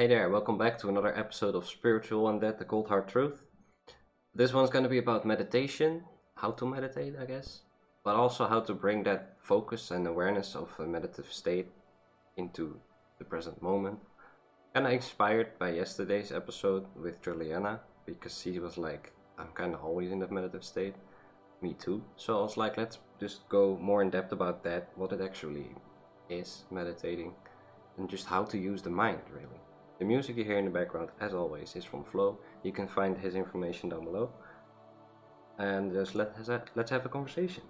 Hey there, welcome back to another episode of Spiritual and That, the Cold Hard Truth. This one's going to be about meditation, how to meditate, I guess, but also how to bring that focus and awareness of a meditative state into the present moment. Kind of inspired by yesterday's episode with Juliana, because she was like, I'm kind of always in that meditative state. Me too. So I was like, let's just go more in depth about that, what it actually is, meditating, and just how to use the mind, really. The music you hear in the background, as always, is from FLOW. You can find his information down below. And just let, let's have a conversation.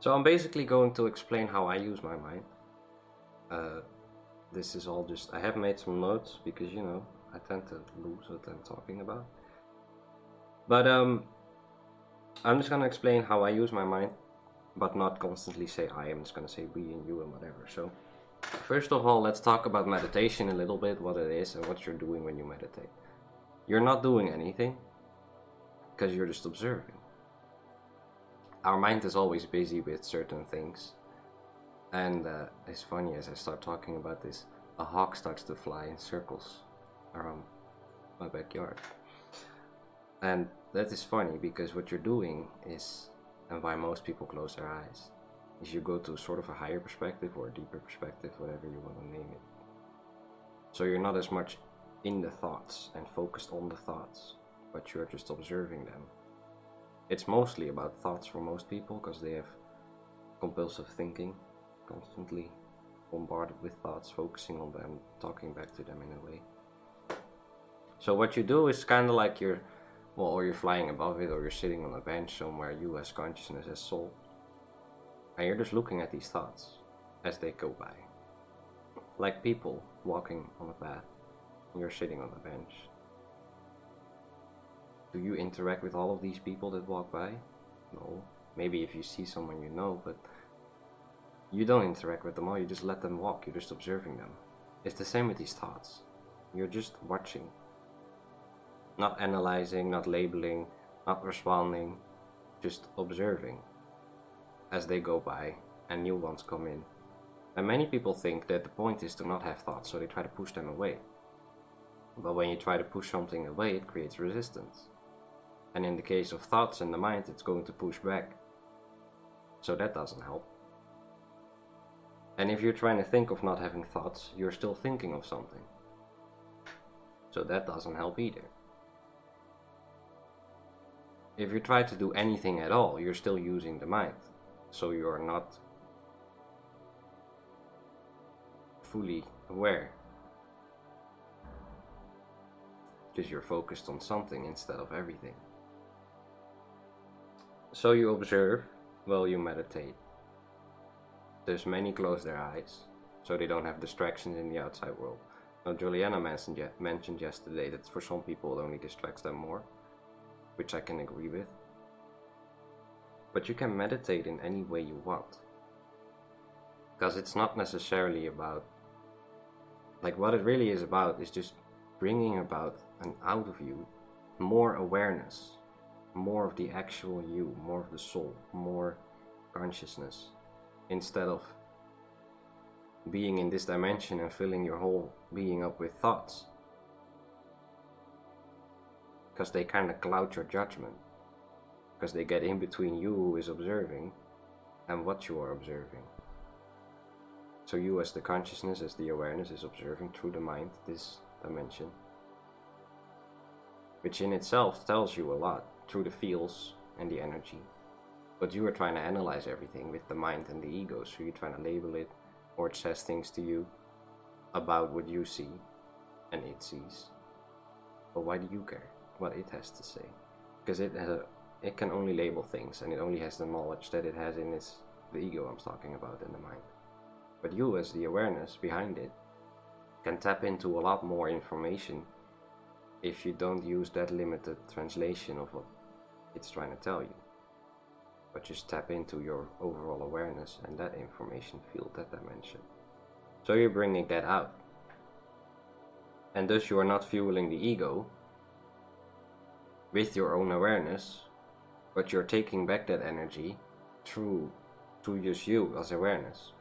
So I'm basically going to explain how I use my mind. Uh, this is all just, I have made some notes because, you know, I tend to lose what I'm talking about. But um, I'm just gonna explain how I use my mind, but not constantly say I. I'm just gonna say we and you and whatever. So, first of all, let's talk about meditation a little bit, what it is and what you're doing when you meditate. You're not doing anything because you're just observing. Our mind is always busy with certain things, and uh, it's funny as I start talking about this, a hawk starts to fly in circles around my backyard. And that is funny because what you're doing is, and why most people close their eyes, is you go to sort of a higher perspective or a deeper perspective, whatever you want to name it. So you're not as much in the thoughts and focused on the thoughts, but you're just observing them. It's mostly about thoughts for most people because they have compulsive thinking, constantly bombarded with thoughts, focusing on them, talking back to them in a way. So what you do is kind of like you're well, or you're flying above it, or you're sitting on a bench somewhere, you as consciousness, as soul. And you're just looking at these thoughts as they go by. Like people walking on a path, you're sitting on a bench. Do you interact with all of these people that walk by? No. Maybe if you see someone you know, but you don't interact with them all, you just let them walk, you're just observing them. It's the same with these thoughts. You're just watching not analyzing, not labeling, not responding, just observing as they go by and new ones come in. And many people think that the point is to not have thoughts, so they try to push them away. But when you try to push something away, it creates resistance. And in the case of thoughts and the mind, it's going to push back. So that doesn't help. And if you're trying to think of not having thoughts, you're still thinking of something. So that doesn't help either if you try to do anything at all, you're still using the mind. So you're not fully aware. Because you're focused on something instead of everything. So you observe while you meditate. There's many close their eyes, so they don't have distractions in the outside world. Now, Juliana mentioned, mentioned yesterday that for some people it only distracts them more which I can agree with. But you can meditate in any way you want. Because it's not necessarily about, like, what it really is about is just bringing about and out of you more awareness, more of the actual you, more of the soul, more consciousness, instead of being in this dimension and filling your whole being up with thoughts because they kind of cloud your judgment because they get in between you who is observing and what you are observing. So you as the consciousness, as the awareness is observing through the mind this dimension, which in itself tells you a lot through the feels and the energy. But you are trying to analyze everything with the mind and the ego, so you're trying to label it, or it says things to you about what you see and it sees. But why do you care? what it has to say because it has a, it can only label things and it only has the knowledge that it has in its the ego I'm talking about in the mind. But you as the awareness behind it can tap into a lot more information if you don't use that limited translation of what it's trying to tell you. But just tap into your overall awareness and that information field, that dimension. So you're bringing that out. And thus you are not fueling the ego, with your own awareness, but you're taking back that energy through to just you as awareness.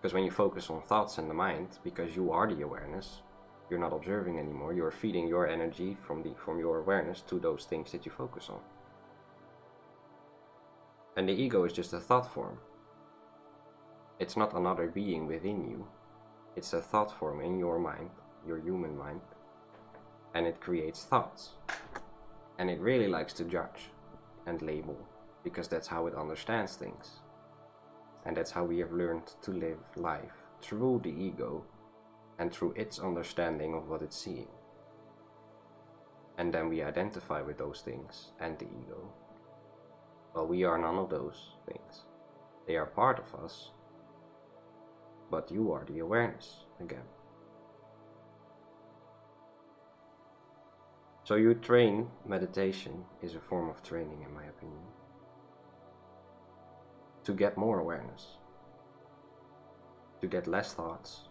Because when you focus on thoughts and the mind, because you are the awareness, you're not observing anymore. You're feeding your energy from the from your awareness to those things that you focus on. And the ego is just a thought form. It's not another being within you. It's a thought form in your mind, your human mind, and it creates thoughts. And it really likes to judge and label because that's how it understands things. And that's how we have learned to live life through the ego and through its understanding of what it's seeing. And then we identify with those things and the ego. Well, we are none of those things. They are part of us, but you are the awareness again. So you train meditation is a form of training in my opinion to get more awareness, to get less thoughts.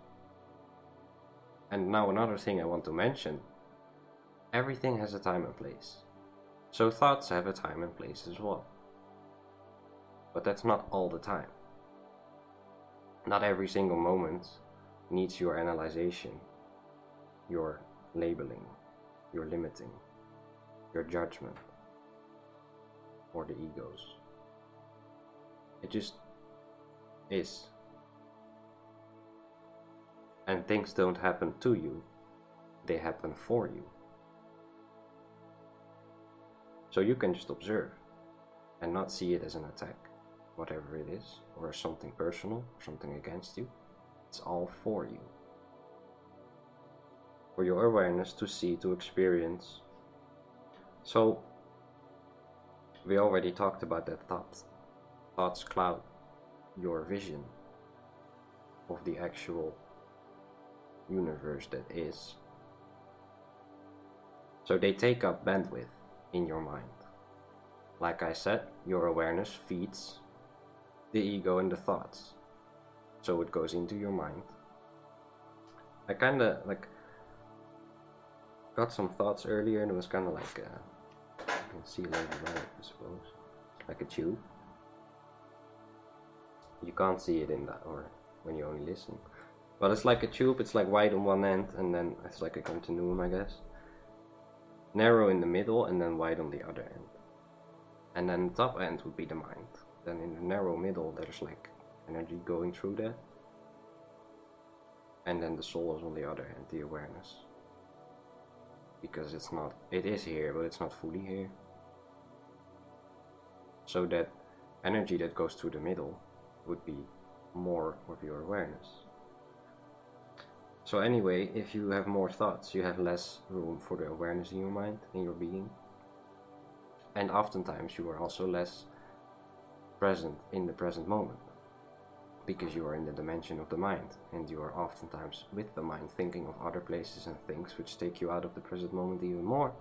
And now, another thing I want to mention everything has a time and place. So, thoughts have a time and place as well. But that's not all the time. Not every single moment needs your analyzation, your labeling, your limiting, your judgment, or the egos. It just is. And things don't happen to you, they happen for you. So you can just observe and not see it as an attack, whatever it is, or something personal, or something against you. It's all for you. For your awareness to see, to experience. So, we already talked about that thought thoughts cloud your vision of the actual universe that is. So they take up bandwidth in your mind. Like I said, your awareness feeds the ego and the thoughts. So it goes into your mind. I kinda like got some thoughts earlier and it was kinda like uh, can see later on I suppose. Like a tube? You can't see it in that or when you only listen. But it's like a tube it's like wide on one end and then it's like a continuum i guess. Narrow in the middle and then wide on the other end. And then the top end would be the mind. Then in the narrow middle there's like energy going through that and then the soul is on the other end the awareness because it's not it is here but it's not fully here so that energy that goes through the middle would be more of your awareness. So, anyway, if you have more thoughts, you have less room for the awareness in your mind, in your being. And oftentimes, you are also less present in the present moment because you are in the dimension of the mind and you are oftentimes with the mind thinking of other places and things which take you out of the present moment even more.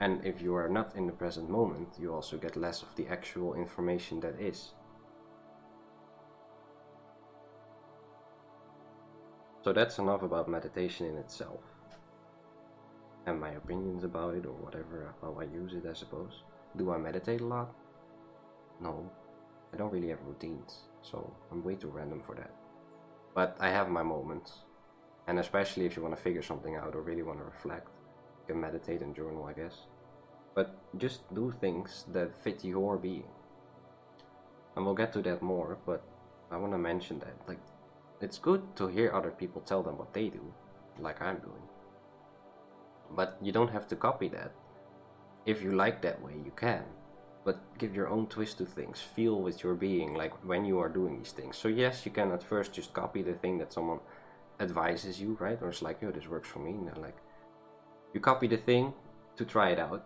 And if you are not in the present moment, you also get less of the actual information that is. So that's enough about meditation in itself. And my opinions about it, or whatever, how I use it, I suppose. Do I meditate a lot? No. I don't really have routines, so I'm way too random for that. But I have my moments. And especially if you want to figure something out or really want to reflect, you can meditate and journal, I guess. But just do things that fit your being. And we'll get to that more, but I want to mention that. Like, it's good to hear other people tell them what they do, like I'm doing. But you don't have to copy that. If you like that way, you can. But give your own twist to things. Feel with your being, like when you are doing these things. So, yes, you can at first just copy the thing that someone advises you, right? Or it's like, oh, this works for me. And then, like, you copy the thing to try it out.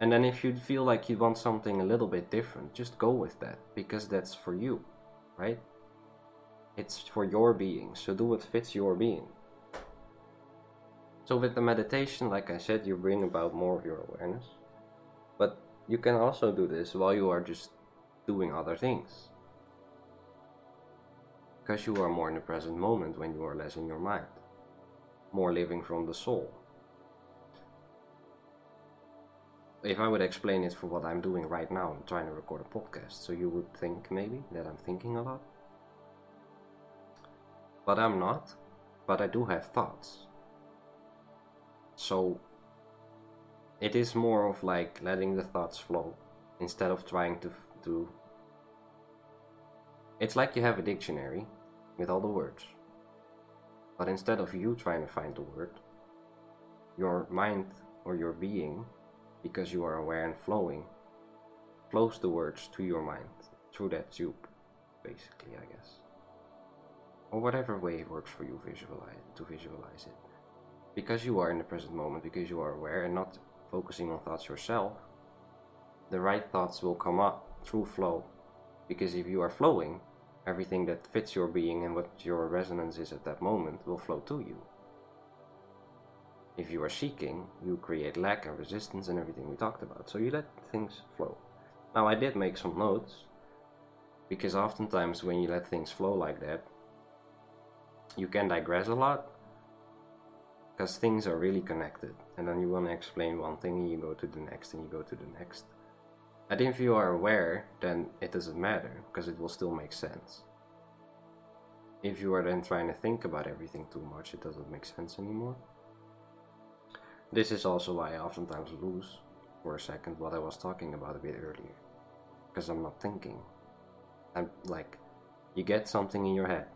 And then, if you feel like you want something a little bit different, just go with that because that's for you, right? It's for your being, so do what fits your being. So, with the meditation, like I said, you bring about more of your awareness. But you can also do this while you are just doing other things. Because you are more in the present moment when you are less in your mind, more living from the soul. If I would explain it for what I'm doing right now, I'm trying to record a podcast, so you would think maybe that I'm thinking a lot but I'm not. But I do have thoughts. So it is more of like letting the thoughts flow instead of trying to to it's like you have a dictionary with all the words. But instead of you trying to find the word your mind or your being because you are aware and flowing flows the words to your mind through that tube basically i guess. Or whatever way it works for you visualize to visualize it. Because you are in the present moment because you are aware and not focusing on thoughts yourself, the right thoughts will come up through flow. Because if you are flowing, everything that fits your being and what your resonance is at that moment will flow to you. If you are seeking, you create lack and resistance and everything we talked about. So you let things flow. Now, I did make some notes because oftentimes when you let things flow like that, you can digress a lot because things are really connected and then you want to explain one thing and you go to the next and you go to the next. And if you are aware then it doesn't matter because it will still make sense. If you are then trying to think about everything too much it doesn't make sense anymore. This is also why i oftentimes lose for a second what i was talking about a bit earlier because i'm not thinking. I'm like you get something in your head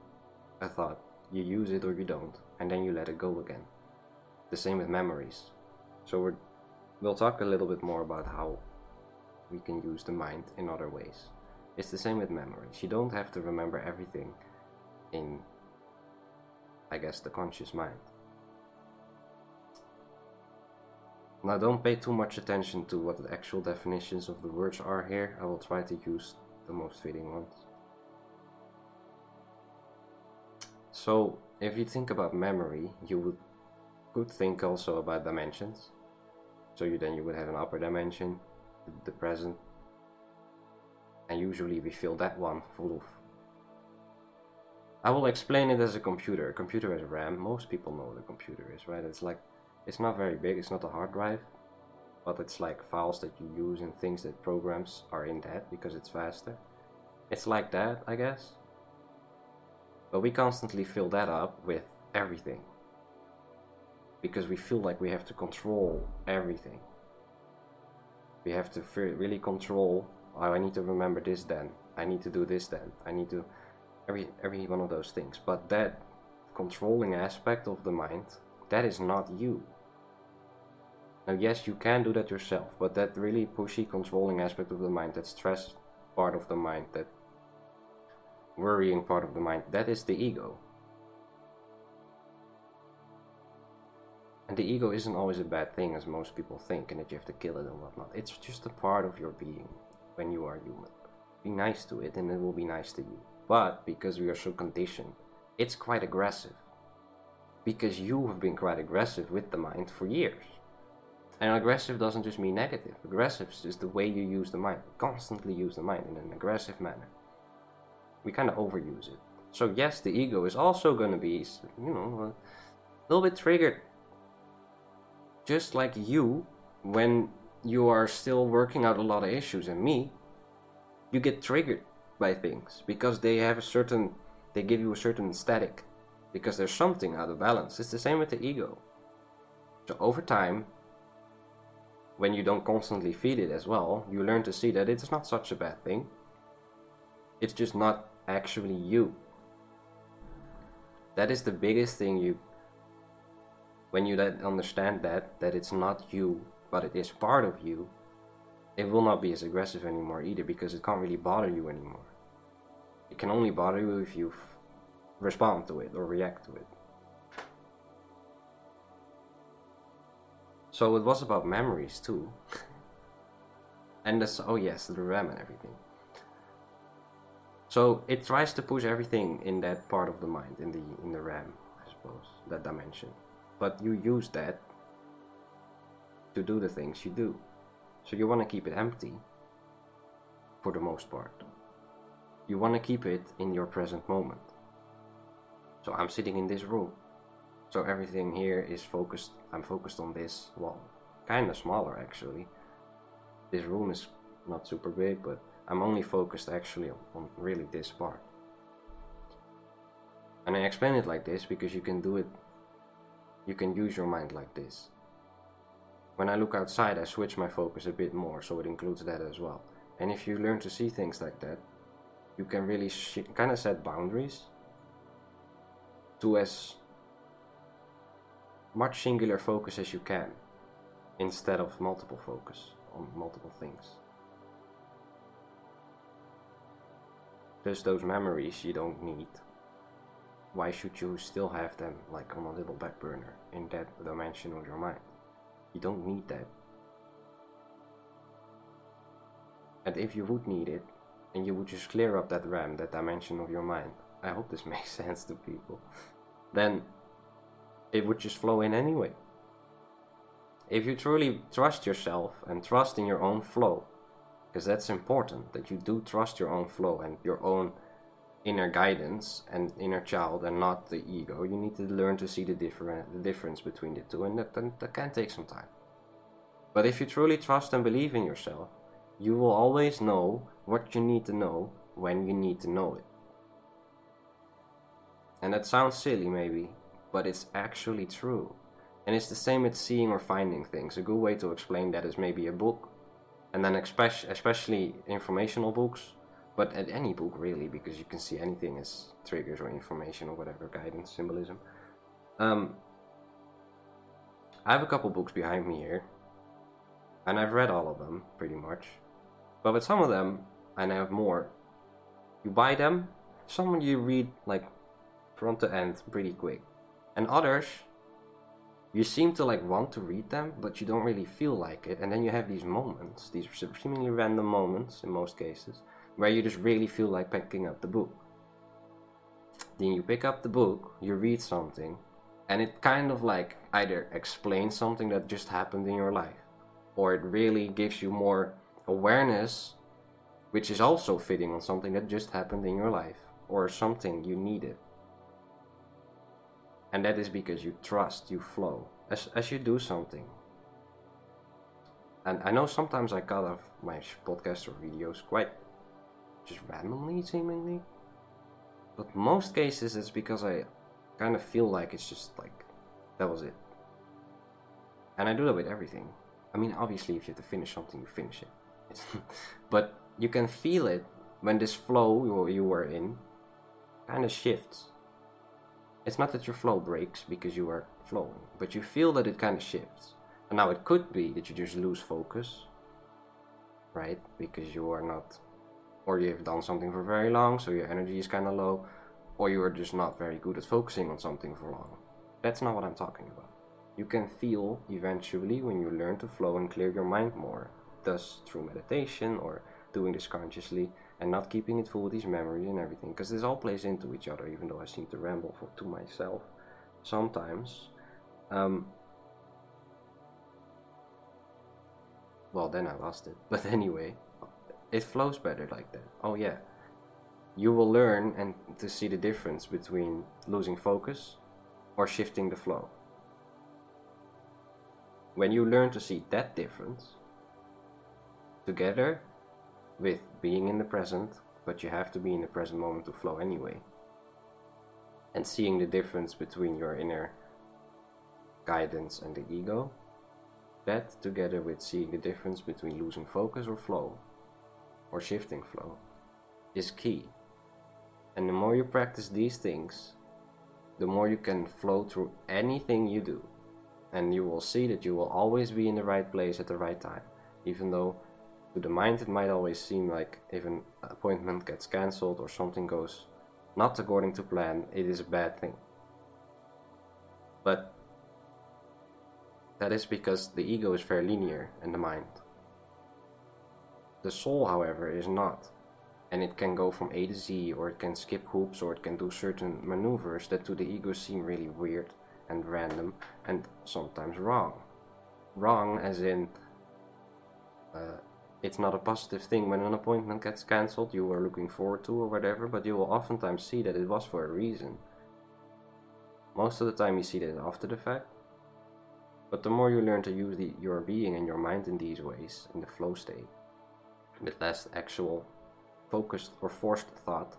a thought you use it or you don't and then you let it go again. The same with memories. So we're, we'll talk a little bit more about how we can use the mind in other ways. It's the same with memories. You don't have to remember everything in, I guess, the conscious mind. Now, don't pay too much attention to what the actual definitions of the words are here. I will try to use the most fitting ones. So, if you think about memory, you would could think also about dimensions. So you then you would have an upper dimension, the present, and usually we fill that one full of. I will explain it as a computer. A computer has RAM. Most people know what a computer is, right? It's like, it's not very big. It's not a hard drive, but it's like files that you use and things that programs are in that because it's faster. It's like that, I guess. But we constantly fill that up with everything because we feel like we have to control everything. We have to really control. Oh, I need to remember this then. I need to do this then. I need to every every one of those things. But that controlling aspect of the mind, that is not you. Now, yes, you can do that yourself, but that really pushy, controlling aspect of the mind, that stress part of the mind, that worrying part of the mind, that is the ego. And the ego isn't always a bad thing as most people think and that you have to kill it and whatnot. It's just a part of your being when you are human. Be nice to it and it will be nice to you. But because we are so conditioned, it's quite aggressive. Because you have been quite aggressive with the mind for years. And aggressive doesn't just mean negative. Aggressive is the way you use the mind. Constantly use the mind in an aggressive manner. We kind of overuse it. So yes, the ego is also going to be, you know, a little bit triggered just like you, when you are still working out a lot of issues, and me, you get triggered by things because they have a certain, they give you a certain static because there's something out of balance. It's the same with the ego. So over time, when you don't constantly feed it as well, you learn to see that it's not such a bad thing. It's just not actually you. That is the biggest thing you when you understand that that it's not you but it is part of you it will not be as aggressive anymore either because it can't really bother you anymore. It can only bother you if you respond to it or react to it. So it was about memories too. And this oh yes the ram and everything. So it tries to push everything in that part of the mind in the in the ram i suppose that dimension but you use that to do the things you do. So you want to keep it empty for the most part. You want to keep it in your present moment. So I'm sitting in this room. So everything here is focused, I'm focused on this wall. Kind of smaller actually. This room is not super big, but I'm only focused actually on, on really this part. And I explain it like this because you can do it, you can use your mind like this. When I look outside, I switch my focus a bit more, so it includes that as well. And if you learn to see things like that, you can really kind of set boundaries to as much singular focus as you can instead of multiple focus on multiple things. Just those memories you don't need. Why should you still have them like on a little back burner in that dimension of your mind? You don't need that. And if you would need it, and you would just clear up that RAM, that dimension of your mind, I hope this makes sense to people, then it would just flow in anyway. If you truly trust yourself and trust in your own flow, because that's important that you do trust your own flow and your own inner guidance and inner child and not the ego. You need to learn to see the different the difference between the two, and that, that, that can take some time. But if you truly trust and believe in yourself, you will always know what you need to know when you need to know it. And that sounds silly, maybe, but it's actually true. And it's the same with seeing or finding things. A good way to explain that is maybe a book, and then especially, especially informational books but at any book really because you can see anything as triggers or information or whatever guidance symbolism. Um, i have a couple books behind me here and i've read all of them pretty much. But with some of them and i have more you buy them some you read like front to end pretty quick. And others you seem to like want to read them but you don't really feel like it. And then you have these moments these seemingly random moments in most cases where you just really feel like picking up the book. Then you pick up the book, you read something, and it kind of like either explains something that just happened in your life, or it really gives you more awareness, which is also fitting on something that just happened in your life, or something you needed. And that is because you trust, you flow. As, as you do something, and I know sometimes I cut off my podcasts or videos quite just randomly, seemingly. But most cases, it's because I kind of feel like it's just like that was it. And I do that with everything. I mean, obviously, if you have to finish something, you finish it. but you can feel it when this flow you were in kind of shifts. It's not that your flow breaks because you are flowing, but you feel that it kind of shifts. And now it could be that you just lose focus, right? Because you are not or you've done something for very long, so your energy is kind of low, or you are just not very good at focusing on something for long. That's not what I'm talking about. You can feel eventually when you learn to flow and clear your mind more, thus through meditation or doing this consciously and not keeping it full with these memories and everything, because this all plays into each other, even though I seem to ramble for, to myself sometimes. Um, well, then I lost it. But anyway, it flows better like that. Oh yeah. You will learn and to see the difference between losing focus or shifting the flow. When you learn to see that difference together with being in the present, but you have to be in the present moment to flow anyway. And seeing the difference between your inner guidance and the ego, that together with seeing the difference between losing focus or flow or shifting flow is key. And the more you practice these things, the more you can flow through anything you do. And you will see that you will always be in the right place at the right time. Even though to the mind it might always seem like if an appointment gets cancelled or something goes not according to plan, it is a bad thing. But that is because the ego is very linear in the mind. The soul, however, is not. And it can go from A to Z, or it can skip hoops, or it can do certain maneuvers that to the ego seem really weird and random and sometimes wrong. Wrong, as in, uh, it's not a positive thing when an appointment gets cancelled you were looking forward to or whatever, but you will oftentimes see that it was for a reason. Most of the time, you see that after the fact. But the more you learn to use the, your being and your mind in these ways, in the flow state, with less actual focused or forced thought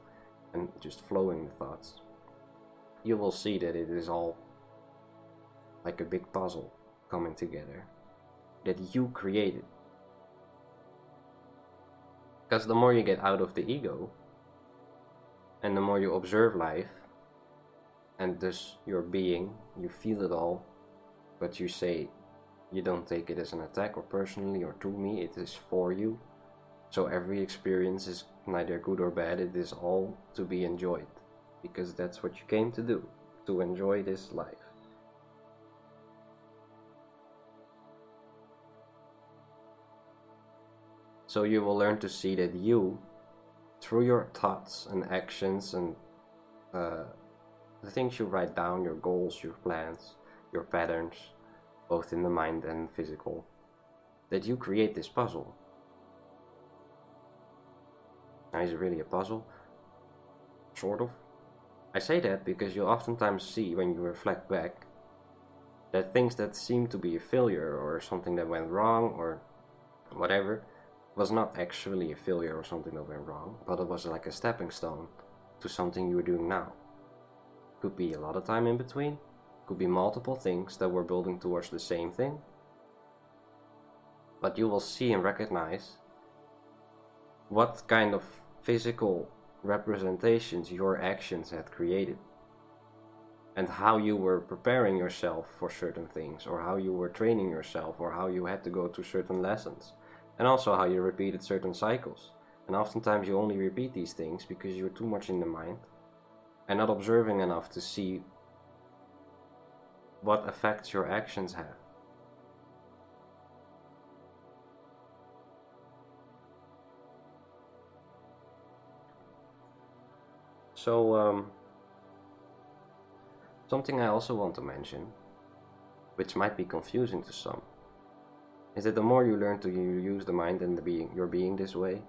and just flowing thoughts, you will see that it is all like a big puzzle coming together that you created. Because the more you get out of the ego, and the more you observe life, and thus your being, you feel it all, but you say you don't take it as an attack or personally or to me, it is for you. So every experience is neither good or bad, it is all to be enjoyed. Because that's what you came to do, to enjoy this life. So you will learn to see that you, through your thoughts and actions and uh, the things you write down, your goals, your plans, your patterns, both in the mind and physical, that you create this puzzle. Now, is really a puzzle? Sort of. I say that because you oftentimes see when you reflect back that things that seem to be a failure or something that went wrong or whatever was not actually a failure or something that went wrong, but it was like a stepping stone to something you were doing now. Could be a lot of time in between, could be multiple things that were building towards the same thing. But you will see and recognize what kind of physical representations your actions had created and how you were preparing yourself for certain things or how you were training yourself or how you had to go to certain lessons and also how you repeated certain cycles. And oftentimes you only repeat these things because you're too much in the mind and not observing enough to see what effects your actions have. So, um, something I also want to mention, which might be confusing to some, is that the more you learn to use the mind and the being, your being this way,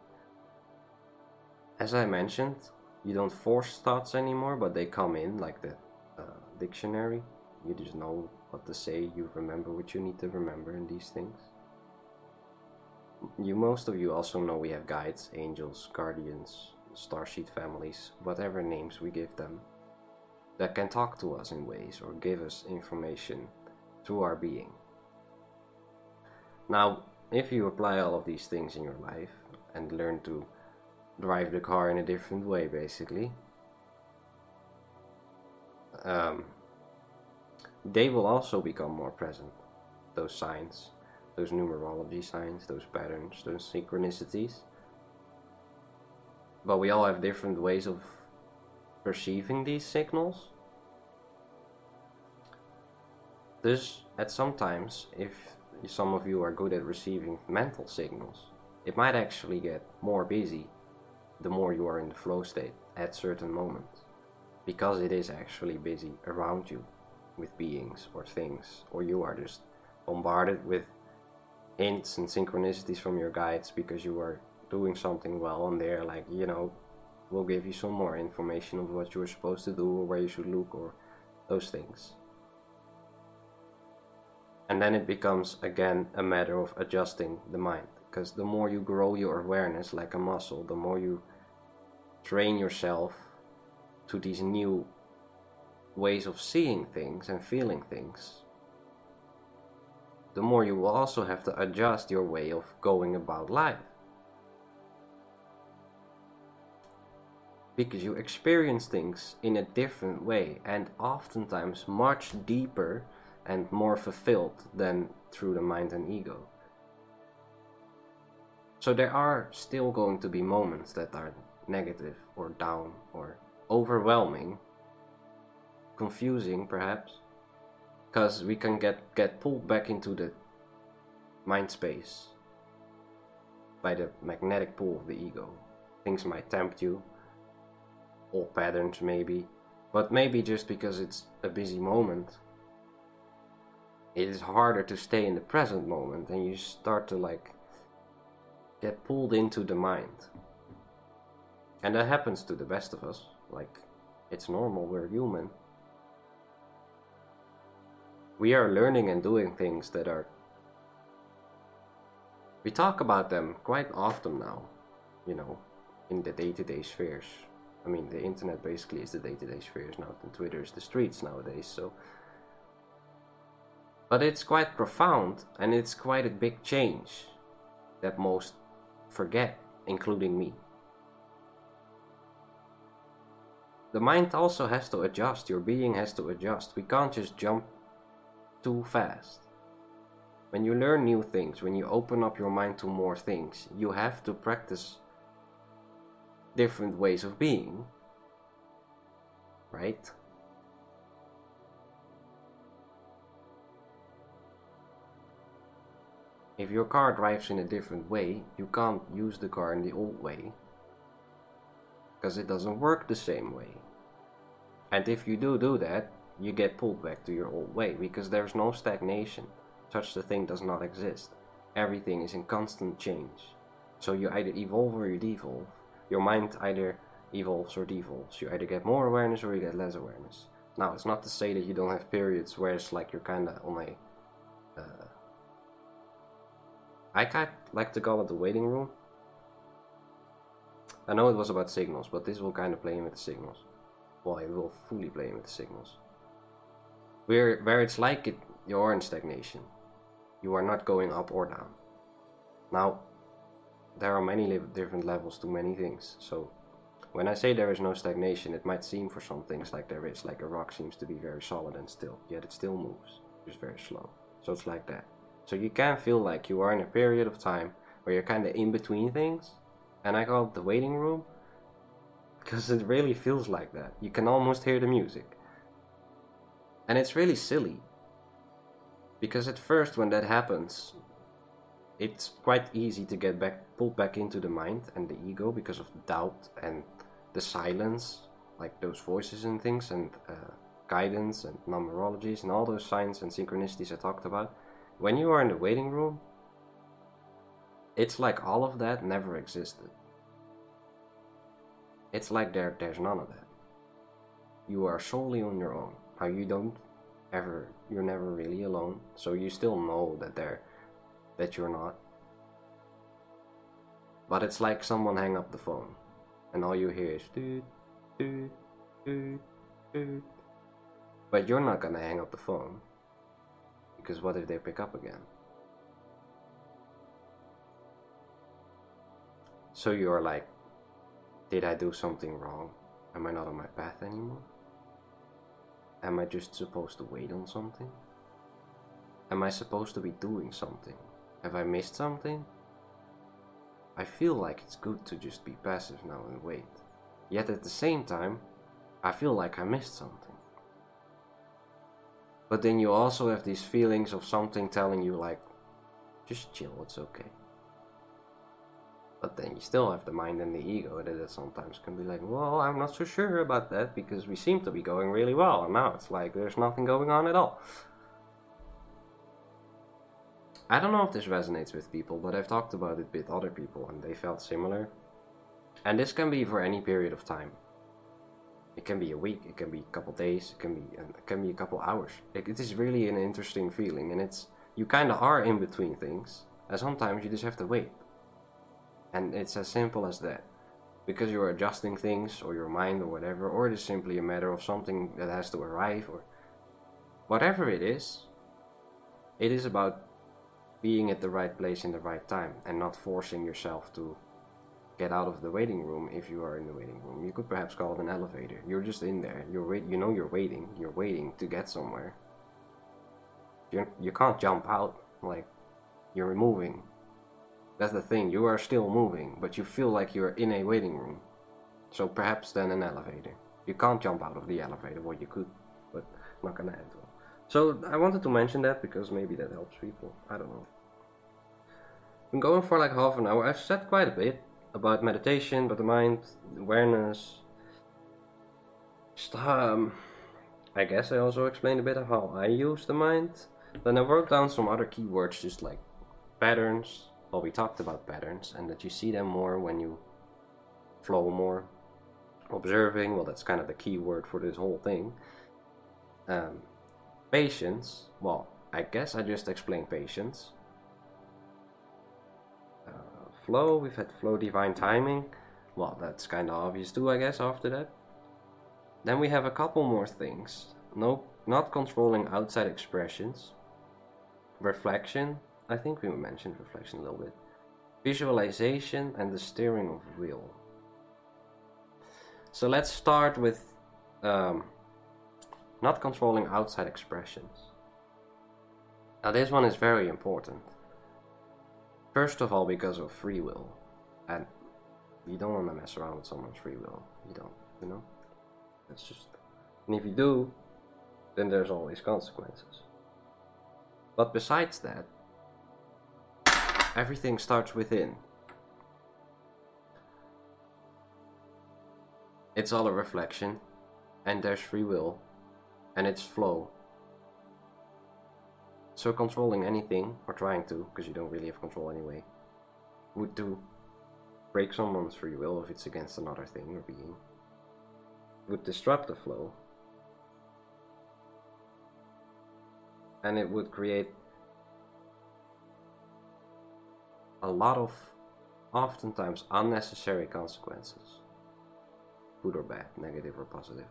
as I mentioned, you don't force thoughts anymore, but they come in like the uh, dictionary. You just know what to say. You remember what you need to remember in these things. You, most of you also know we have guides, angels, guardians, starseed families, whatever names we give them, that can talk to us in ways or give us information through our being. Now, if you apply all of these things in your life and learn to drive the car in a different way, basically, um, they will also become more present. Those signs, those numerology signs, those patterns, those synchronicities. But we all have different ways of perceiving these signals. Thus, at some times, if some of you are good at receiving mental signals, it might actually get more busy the more you are in the flow state at certain moments because it is actually busy around you with beings or things or you are just bombarded with hints and synchronicities from your guides because you are doing something well and they're like you know we'll give you some more information of what you are supposed to do or where you should look or those things and then it becomes again a matter of adjusting the mind. Because the more you grow your awareness like a muscle, the more you train yourself to these new ways of seeing things and feeling things, the more you will also have to adjust your way of going about life. Because you experience things in a different way and oftentimes much deeper and more fulfilled than through the mind and ego. So there are still going to be moments that are negative or down or overwhelming, confusing perhaps, because we can get, get pulled back into the mind space by the magnetic pull of the ego. Things might tempt you, old patterns maybe, but maybe just because it's a busy moment it is harder to stay in the present moment and you start to like get pulled into the mind. And that happens to the best of us. Like, it's normal, we're human. We are learning and doing things that are. We talk about them quite often now, you know, in the day to day spheres. I mean, the internet basically is the day-to-day spheres now, and Twitter is the streets nowadays. So, but it's quite profound, and it's quite a big change that most forget, including me. The mind also has to adjust. Your being has to adjust. We can't just jump too fast. When you learn new things, when you open up your mind to more things, you have to practice different ways of being. Right? If your car drives in a different way, you can't use the car in the old way. Because it doesn't work the same way. And if you do do that, you get pulled back to your old way because there's no stagnation. Such a thing does not exist. Everything is in constant change. So you either evolve or you devolve. Your mind either evolves or devolves. You either get more awareness or you get less awareness. Now, it's not to say that you don't have periods where it's like you're kind of on a. Uh, I kind like to call it the waiting room. I know it was about signals, but this will kind of play in with the signals. Well, it will fully play in with the signals. Where, where it's like it, you're in stagnation. You are not going up or down. Now, there are many different levels to many things. So, when I say there is no stagnation, it might seem for some things like there is. Like a rock seems to be very solid and still, yet it still moves, just very slow. So it's like that. So you can feel like you are in a period of time where you're kind of in between things, and I call it the waiting room because it really feels like that. You can almost hear the music. And it's really silly. Because at first, when that happens, it's quite easy to get back pulled back into the mind and the ego because of doubt and the silence, like those voices and things, and uh, guidance and numerologies and all those signs and synchronicities I talked about. When you are in the waiting room, it's like all of that never existed. It's like there there's none of that. You are solely on your own. How you don't ever you're never really alone. So you still know that there that you're not. But it's like someone hang up the phone and all you hear is doot doot doot doot. But you're not gonna hang up the phone. Because what if they pick up again? So you're like, did I do something wrong? Am I not on my path anymore? Am I just supposed to wait on something? Am I supposed to be doing something? Have I missed something? I feel like it's good to just be passive now and wait. Yet at the same time, I feel like I missed something. But then you also have these feelings of something telling you, like, just chill, it's okay. But then you still have the mind and the ego that it sometimes can be like, well, I'm not so sure about that because we seem to be going really well, and now it's like there's nothing going on at all. I don't know if this resonates with people, but I've talked about it with other people and they felt similar. And this can be for any period of time. It can be a week, it can be a couple days, it can be it can be a couple hours. It, it is really an interesting feeling, and it's you kind of are in between things, and sometimes you just have to wait. And it's as simple as that, because you're adjusting things or your mind or whatever, or it is simply a matter of something that has to arrive or whatever it is. It is about being at the right place in the right time and not forcing yourself to get out of the waiting room if you are in the waiting room. You could perhaps call it an elevator. You're just in there. You're wait. You know you're waiting. You're waiting to get somewhere. You you can't jump out like you're moving. That's the thing. You are still moving, but you feel like you're in a waiting room. So perhaps then an elevator. You can't jump out of the elevator. Well, you could, but not gonna well. So I wanted to mention that because maybe that helps people. I don't know. Been going for like half an hour. I've said quite a bit about meditation, about the mind, awareness. Um, I guess I also explained a bit of how I use the mind. Then I wrote down some other keywords, just like patterns. Well, we talked about patterns, and that you see them more when you flow more. Observing, well, that's kind of the key word for this whole thing. Um, patience, well, I guess I just explained patience flow, we've had flow divine timing. Well, that's kind of obvious too, I guess, after that. Then we have a couple more things. No, not controlling outside expressions. Reflection. I think we mentioned reflection a little bit. Visualization and the steering of will. So let's start with um, not controlling outside expressions. Now, this one is very important. First of all, because of free will. And you don't want to mess around with someone's free will. You don't, you know? That's just. And if you do, then there's always consequences. But besides that, everything starts within. It's all a reflection, and there's free will, and it's flow. So controlling anything, or trying to, because you don't really have control anyway, would do break someone's free will if it's against another thing or being, would disrupt the flow, and it would create a lot of oftentimes unnecessary consequences good or bad, negative or positive.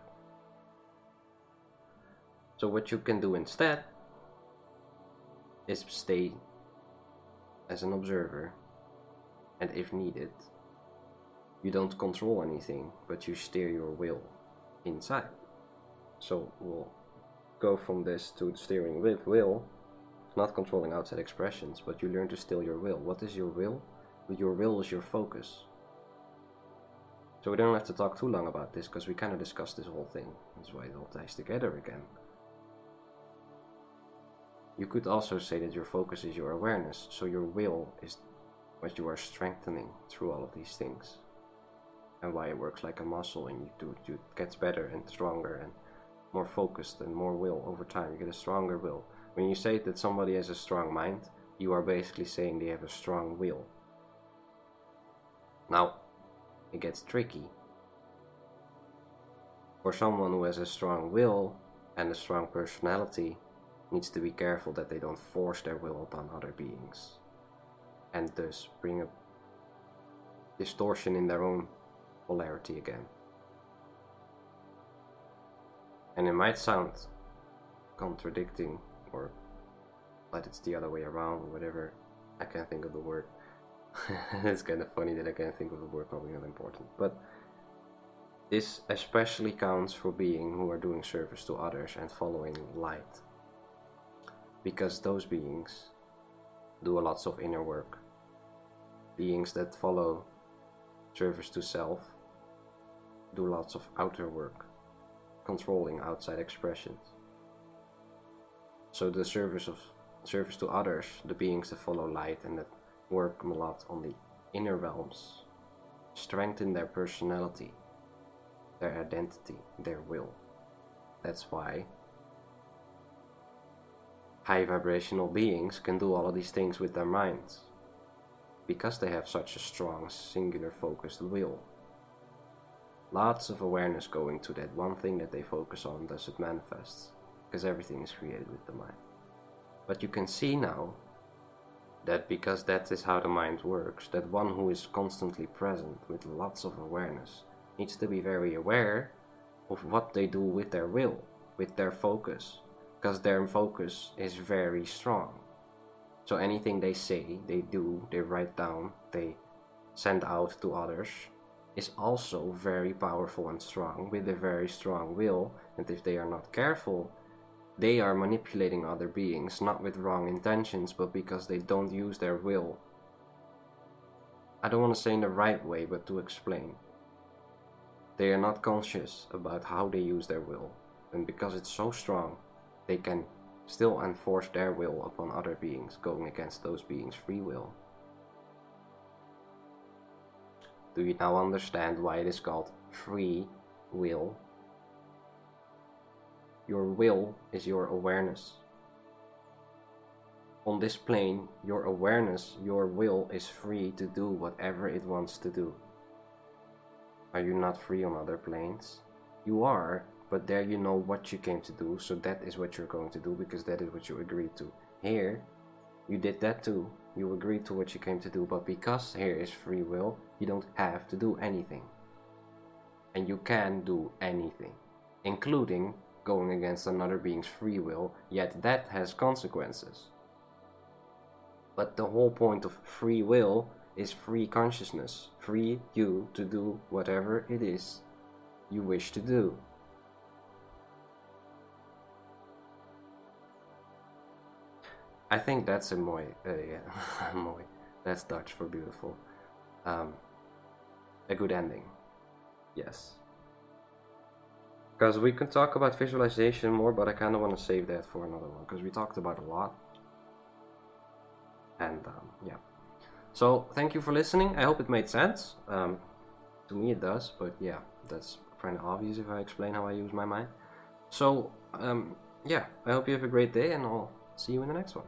So, what you can do instead is stay as an observer, and if needed, you don't control anything, but you steer your will inside. So, we'll go from this to steering with will, not controlling outside expressions, but you learn to steer your will. What is your will? Your will is your focus. So we don't have to talk too long about this because we kind of discussed this whole thing. That's why it all ties together again. You could also say that your focus is your awareness, so your will is what you are strengthening through all of these things. And why it works like a muscle and you do you gets better and stronger and more focused and more will over time. You get a stronger will. When you say that somebody has a strong mind, you are basically saying they have a strong will. Now, it gets tricky. For someone who has a strong will and a strong personality, needs to be careful that they don't force their will upon other beings and thus bring a distortion in their own polarity again. And it might sound contradicting or but it's the other way around or whatever. I can't think of the word. it's kind of funny that I can't think of the word, probably not important. But this especially counts for being who are doing service to others and following light. Because those beings do a lots of inner work. Beings that follow service to self do lots of outer work, controlling outside expressions. So the service of service to others, the beings that follow light and that work a lot on the inner realms, strengthen their personality, their identity, their will. That's why high vibrational beings can do all of these things with their minds, because they have such a strong, singular focused will. Lots of awareness going to that one thing that they focus on, thus it manifests, because everything is created with the mind. But you can see now that because that is how the mind works, that one who is constantly present with lots of awareness needs to be very aware of what they do with their will, with their focus, because their focus is very strong. So anything they say, they do, they write down, they send out to others is also very powerful and strong with a very strong will, and if they are not careful, they are manipulating other beings, not with wrong intentions, but because they don't use their will. I don't want to say in the right way, but to explain. They are not conscious about how they use their will, and because it's so strong, they can still enforce their will upon other beings, going against those beings' free will. Do you now understand why it is called free will your will is your awareness. On this plane, your awareness, your will is free to do whatever it wants to do. Are you not free on other planes? You are, but there you know what you came to do, so that is what you're going to do because that is what you agreed to. Here, you did that too, you agreed to what you came to do, but because here is free will, you don't have to do anything. And you can do anything, including going against another being's free will, yet that has consequences. But the whole point of free will is free consciousness, free you to do whatever it is you wish to do. I think that's a mooi, uh, yeah, mooi. That's Dutch for beautiful. Um, a good ending. Yes. Because we can talk about visualization more, but I kind of want to save that for another one because we talked about a lot. And um, yeah. So thank you for listening. I hope it made sense. Um, to me it does, but yeah, that's kind of obvious if I explain how I use my mind. So um, yeah, I hope you have a great day, and I'll see you in the next one.